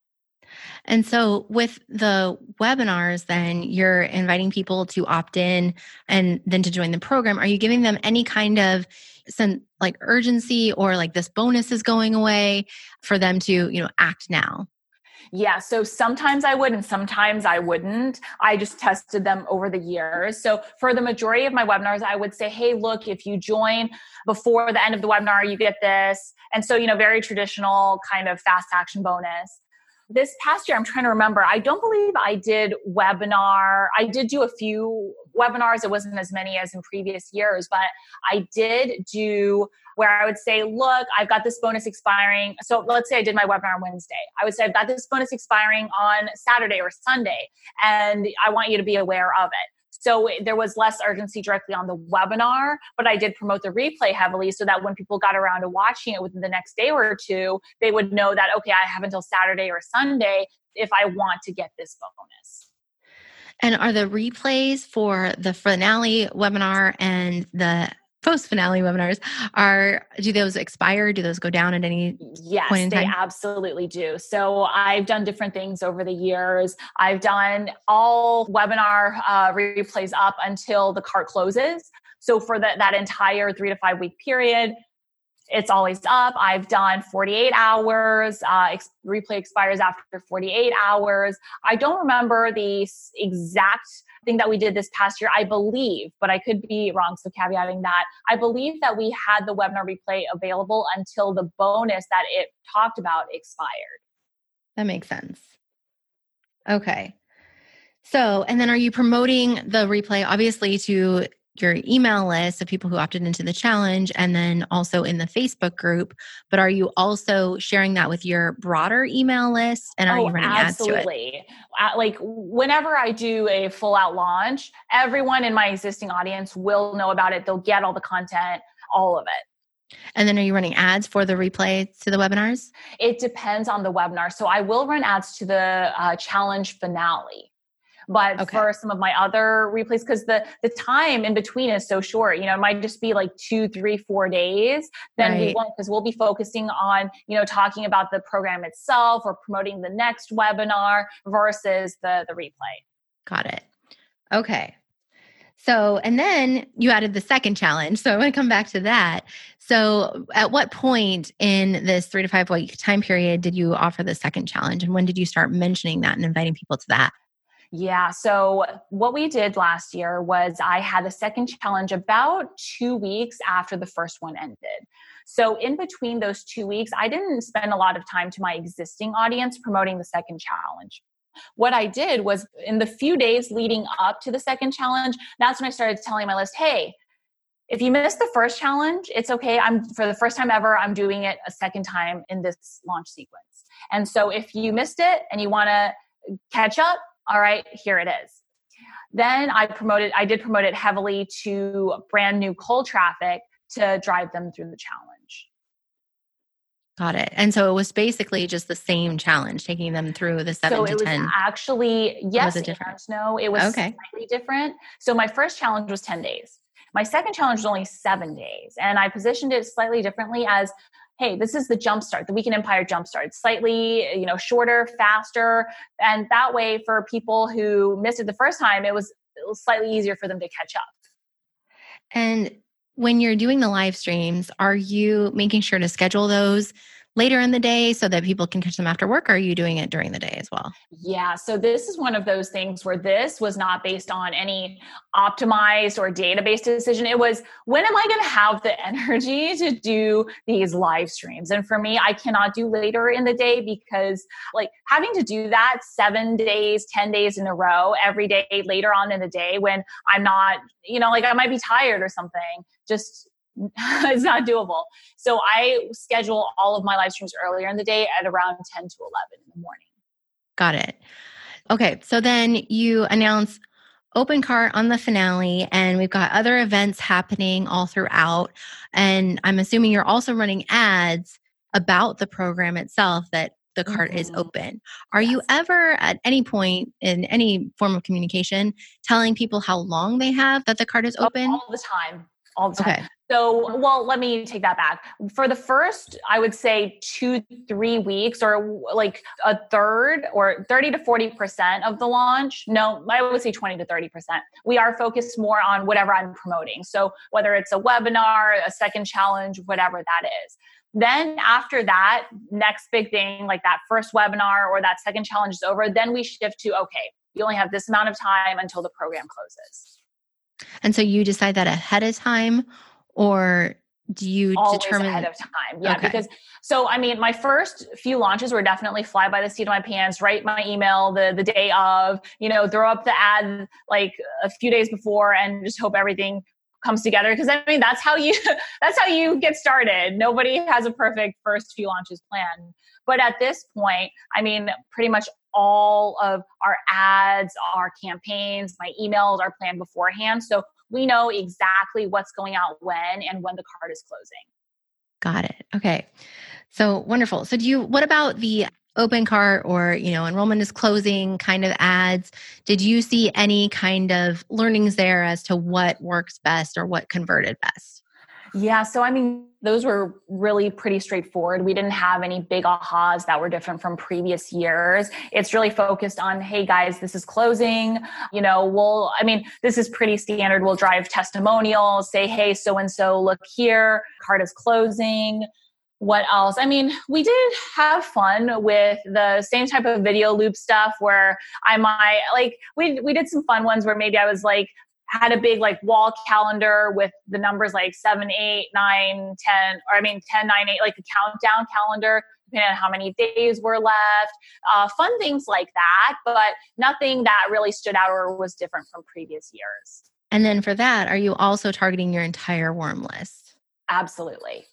And so with the webinars, then you're inviting people to opt in and then to join the program. Are you giving them any kind of some like urgency or like this bonus is going away for them to, you know, act now? Yeah, so sometimes I would and sometimes I wouldn't. I just tested them over the years. So for the majority of my webinars, I would say, hey, look, if you join before the end of the webinar, you get this. And so, you know, very traditional kind of fast action bonus this past year, I'm trying to remember, I don't believe I did webinar. I did do a few webinars. It wasn't as many as in previous years, but I did do where I would say, look, I've got this bonus expiring. So let's say I did my webinar on Wednesday. I would say, I've got this bonus expiring on Saturday or Sunday, and I want you to be aware of it. So there was less urgency directly on the webinar, but I did promote the replay heavily so that when people got around to watching it within the next day or two, they would know that, okay, I have until Saturday or Sunday if I want to get this bonus. And are the replays for the finale webinar and the post finale webinars are do those expire? Do those go down at any yes point in time? they absolutely do. So i've done different things over the years. I've done all webinar uh, replays up until the cart closes. So for the, that entire three to five week period it's always up. I've done 48 hours. Uh, ex- replay expires after 48 hours. I don't remember the exact thing that we did this past year, I believe, but I could be wrong. So caveating that, I believe that we had the webinar replay available until the bonus that it talked about expired. That makes sense. Okay. So, and then are you promoting the replay obviously to your email list of people who opted into the challenge and then also in the Facebook group. But are you also sharing that with your broader email list and are oh, you running absolutely. ads to it? Like whenever I do a full out launch, everyone in my existing audience will know about it. They'll get all the content, all of it. And then are you running ads for the replay to the webinars? It depends on the webinar. So I will run ads to the uh, challenge finale but okay. for some of my other replays because the the time in between is so short you know it might just be like two three four days then right. we won't because we'll be focusing on you know talking about the program itself or promoting the next webinar versus the the replay got it okay So, and then you added the second challenge. So I want to come back to that. So, at what point in this three to five week time period did you offer the second challenge? And when did you start mentioning that and inviting people to that? Yeah. So, what we did last year was I had the second challenge about two weeks after the first one ended. So, in between those two weeks, I didn't spend a lot of time to my existing audience promoting the second challenge. What I did was in the few days leading up to the second challenge, that's when I started telling my list, hey, if you missed the first challenge, it's okay. I'm for the first time ever, I'm doing it a second time in this launch sequence. And so if you missed it and you want to catch up, all right, here it is. Then I promoted, I did promote it heavily to brand new cold traffic to drive them through the challenge. Got it. And so it was basically just the same challenge, taking them through the seven so to it was ten. Actually, yes, was it different? no, it was okay. slightly different. So my first challenge was 10 days. My second challenge was only seven days, and I positioned it slightly differently as hey this is the jumpstart the weekend empire jumpstart slightly you know shorter faster and that way for people who missed it the first time it was, it was slightly easier for them to catch up. And when you're doing the live streams are you making sure to schedule those later in the day so that people can catch them after work or are you doing it during the day as well? Yeah so this is one of those things where this was not based on any optimized or database decision. It was when am i going to have the energy to do these live streams? And for me i cannot do later in the day because like having to do that 7 days 10 days in a row every day later on in the day when i'm not you know like i might be tired or something just it's not doable. So I schedule all of my live streams earlier in the day at around 10 to 11 in the morning. Got it. Okay. So then you announce open cart on the finale, and we've got other events happening all throughout. And I'm assuming you're also running ads about the program itself that the cart mm-hmm. is open. Are yes. you ever at any point in any form of communication telling people how long they have that the cart is open? All the time all the time. Okay. So, well, let me take that back. For the first, I would say two, three weeks, or like a third or 30 to 40% of the launch. No, I would say 20 to 30%. We are focused more on whatever I'm promoting. So, whether it's a webinar, a second challenge, whatever that is. Then, after that, next big thing, like that first webinar or that second challenge is over, then we shift to okay, you only have this amount of time until the program closes. And so you decide that ahead of time or do you Always determine ahead of time? Yeah, okay. because so I mean, my first few launches were definitely fly by the seat of my pants, write my email the the day of, you know, throw up the ad like a few days before, and just hope everything comes together. Because I mean, that's how you that's how you get started. Nobody has a perfect first few launches planned. But at this point, I mean, pretty much all of our ads, our campaigns, my emails are planned beforehand. So we know exactly what's going out when and when the cart is closing. Got it. Okay. So wonderful. So do you what about the open cart or, you know, enrollment is closing kind of ads? Did you see any kind of learnings there as to what works best or what converted best? Yeah, so I mean, those were really pretty straightforward. We didn't have any big ahas that were different from previous years. It's really focused on, hey guys, this is closing. You know, we'll, I mean, this is pretty standard. We'll drive testimonials, say, hey, so and so, look here, cart is closing. What else? I mean, we did have fun with the same type of video loop stuff where I might like we we did some fun ones where maybe I was like, had a big like wall calendar with the numbers like seven, eight, nine, ten, or I mean 10, 9, 8, like a countdown calendar, depending on how many days were left. Uh, fun things like that, but nothing that really stood out or was different from previous years. And then for that, are you also targeting your entire warm list? Absolutely.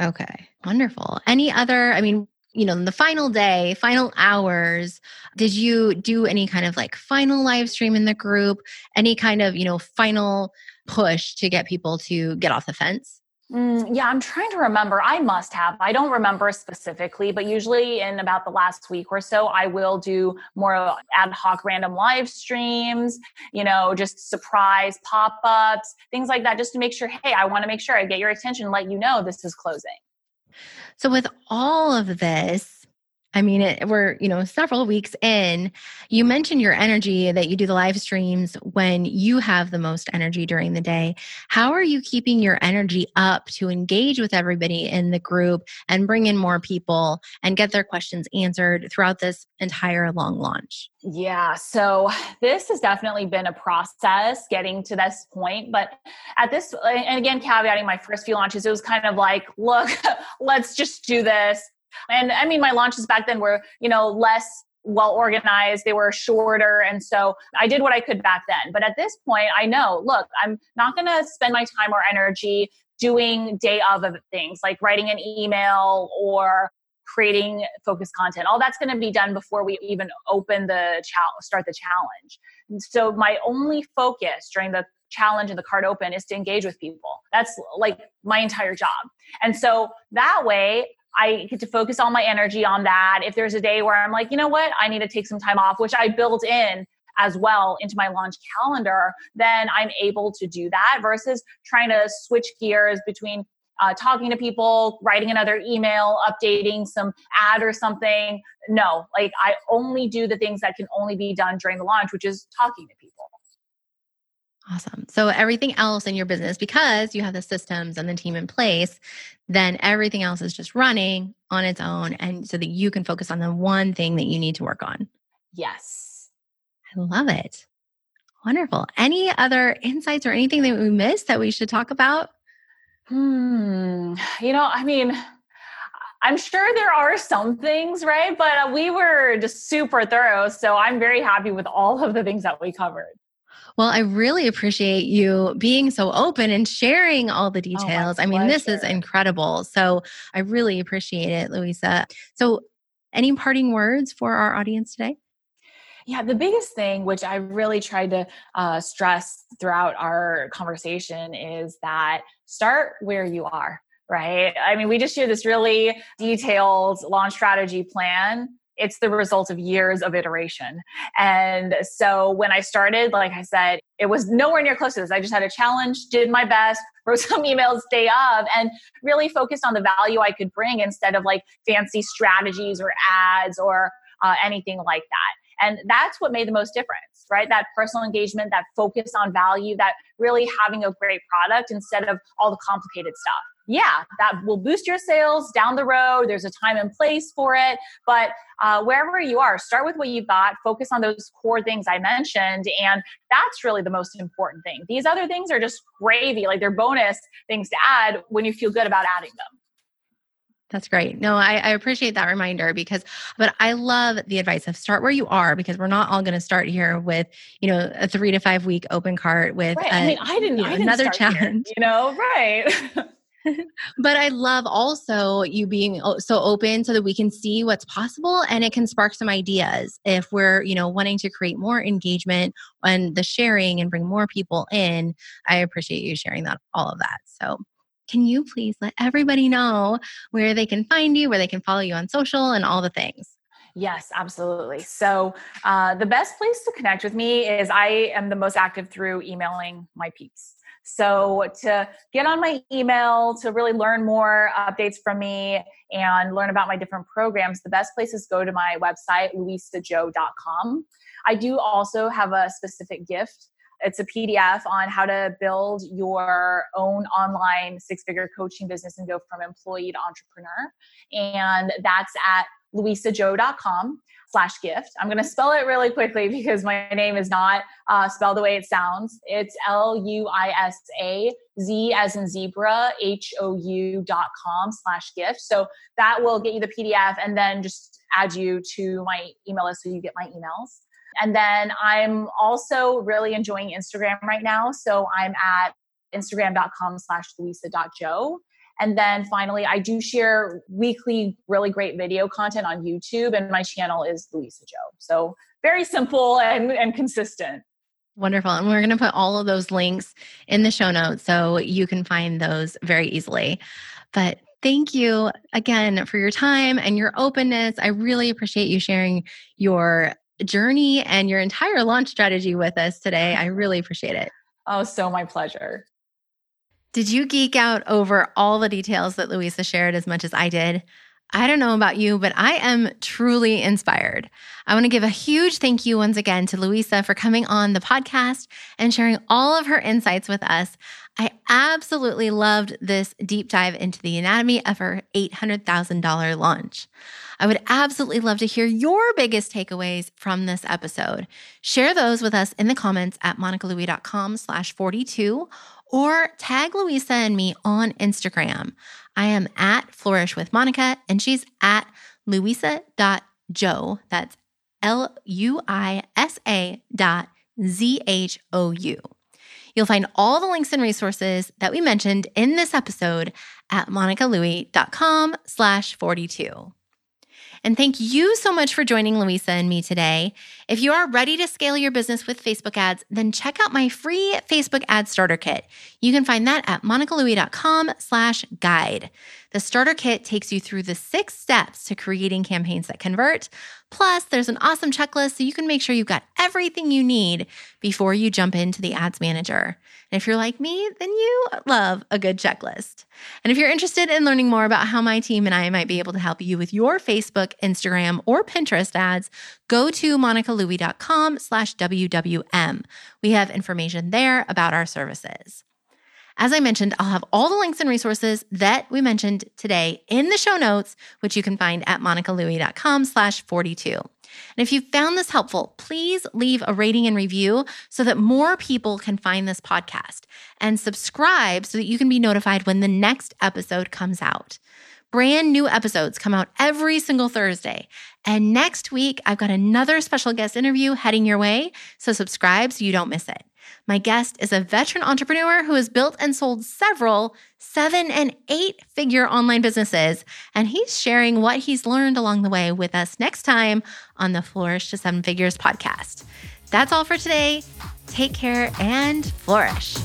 Okay, wonderful. Any other, I mean, you know, in the final day, final hours, did you do any kind of like final live stream in the group? Any kind of, you know, final push to get people to get off the fence? Mm, yeah, I'm trying to remember. I must have. I don't remember specifically, but usually in about the last week or so, I will do more ad hoc random live streams, you know, just surprise pop ups, things like that, just to make sure, hey, I want to make sure I get your attention, let you know this is closing. So, with all of this, I mean, it, we're, you know, several weeks in. You mentioned your energy that you do the live streams when you have the most energy during the day. How are you keeping your energy up to engage with everybody in the group and bring in more people and get their questions answered throughout this entire long launch? Yeah, so this has definitely been a process getting to this point. But at this, and again, caveating my first few launches, it was kind of like, look, let's just do this and I mean, my launches back then were, you know, less well organized, they were shorter. And so I did what I could back then. But at this point, I know, look, I'm not going to spend my time or energy doing day of things like writing an email or creating focused content. All that's going to be done before we even open the start the challenge. And so my only focus during the challenge and the cart open is to engage with people. That's like my entire job. And so that way I get to focus all my energy on that. If there's a day where I'm like, you know what, I need to take some time off, which I built in as well into my launch calendar, then I'm able to do that versus trying to switch gears between uh, talking to people, writing another email, updating some ad or something. No, like I only do the things that can only be done during the launch, which is talking to people. Awesome. So everything else in your business, because you have the systems and the team in place, then everything else is just running on its own. And so that you can focus on the one thing that you need to work on. Yes. I love it. Wonderful. Any other insights or anything that we missed that we should talk about? Hmm. You know, I mean, I'm sure there are some things, right? But we were just super thorough. So I'm very happy with all of the things that we covered. Well, I really appreciate you being so open and sharing all the oh, details. Oh, I mean, this is incredible. So I really appreciate it, Louisa. So, any parting words for our audience today? Yeah, the biggest thing, which I really tried to uh, stress throughout our conversation, is that start where you are, right? I mean, we just shared this really detailed launch strategy plan it's the result of years of iteration. And so when I started, like I said, it was nowhere near close to this. I just had a challenge, did my best, wrote some emails day of, and really focused on the value I could bring instead of like fancy strategies or ads or uh, anything like that. And that's what made the most difference, right? That personal engagement, that focus on value, that really having a great product instead of all the complicated stuff yeah, that will boost your sales down the road. There's a time and place for it. But uh, wherever you are, start with what you've got, focus on those core things I mentioned. And that's really the most important thing. These other things are just gravy, like they're bonus things to add when you feel good about adding them. That's great. No, I, I, appreciate that reminder because, but I love the advice of start where you are because we're not all going to start here with, you know, a three to five week open cart with right. a, I mean, I didn't, you know, I didn't another challenge. Here, you know, right. but I love also you being so open so that we can see what's possible and it can spark some ideas if we're, you know, wanting to create more engagement and the sharing and bring more people in. I appreciate you sharing that all of that. So can you please let everybody know where they can find you, where they can follow you on social and all the things? Yes, absolutely. So, uh, the best place to connect with me is I am the most active through emailing my peeps. So to get on my email, to really learn more updates from me and learn about my different programs, the best place is go to my website, louisazhou.com. I do also have a specific gift. It's a PDF on how to build your own online six figure coaching business and go from employee to entrepreneur. And that's at louisazhou.com slash gift. I'm going to spell it really quickly because my name is not uh, spelled the way it sounds. It's L U I S A Z as in zebra, H O U dot com slash gift. So that will get you the PDF and then just add you to my email list so you get my emails. And then I'm also really enjoying Instagram right now. So I'm at instagram.com slash louisa.zhou. And then finally, I do share weekly, really great video content on YouTube, and my channel is Louisa Zhou. So very simple and, and consistent. Wonderful. And we're going to put all of those links in the show notes so you can find those very easily. But thank you again for your time and your openness. I really appreciate you sharing your journey and your entire launch strategy with us today. I really appreciate it. Oh, so my pleasure. Did you geek out over all the details that Louisa shared as much as I did? I don't know about you, but I am truly inspired. I want to give a huge thank you once again to Louisa for coming on the podcast and sharing all of her insights with us. I absolutely loved this deep dive into the anatomy of her $800,000 launch. I would absolutely love to hear your biggest takeaways from this episode. Share those with us in the comments at monicalouie.com slash 42 or tag Louisa and me on Instagram. I am at Flourish with Monica and she's at louisa.zhou. That's L U I S A dot Z H O U. You'll find all the links and resources that we mentioned in this episode at monicalouie.com slash 42. And thank you so much for joining Louisa and me today. If you are ready to scale your business with Facebook ads, then check out my free Facebook ad starter kit. You can find that at monicalouie.com slash guide. The starter kit takes you through the six steps to creating campaigns that convert. Plus, there's an awesome checklist so you can make sure you've got everything you need before you jump into the ads manager. And if you're like me, then you love a good checklist. And if you're interested in learning more about how my team and I might be able to help you with your Facebook, Instagram, or Pinterest ads, go to monicalouie.com slash WWM. We have information there about our services. As I mentioned, I'll have all the links and resources that we mentioned today in the show notes, which you can find at monicalouie.com slash 42. And if you found this helpful, please leave a rating and review so that more people can find this podcast and subscribe so that you can be notified when the next episode comes out. Brand new episodes come out every single Thursday. And next week, I've got another special guest interview heading your way. So subscribe so you don't miss it. My guest is a veteran entrepreneur who has built and sold several seven and eight figure online businesses. And he's sharing what he's learned along the way with us next time on the Flourish to Seven Figures podcast. That's all for today. Take care and flourish.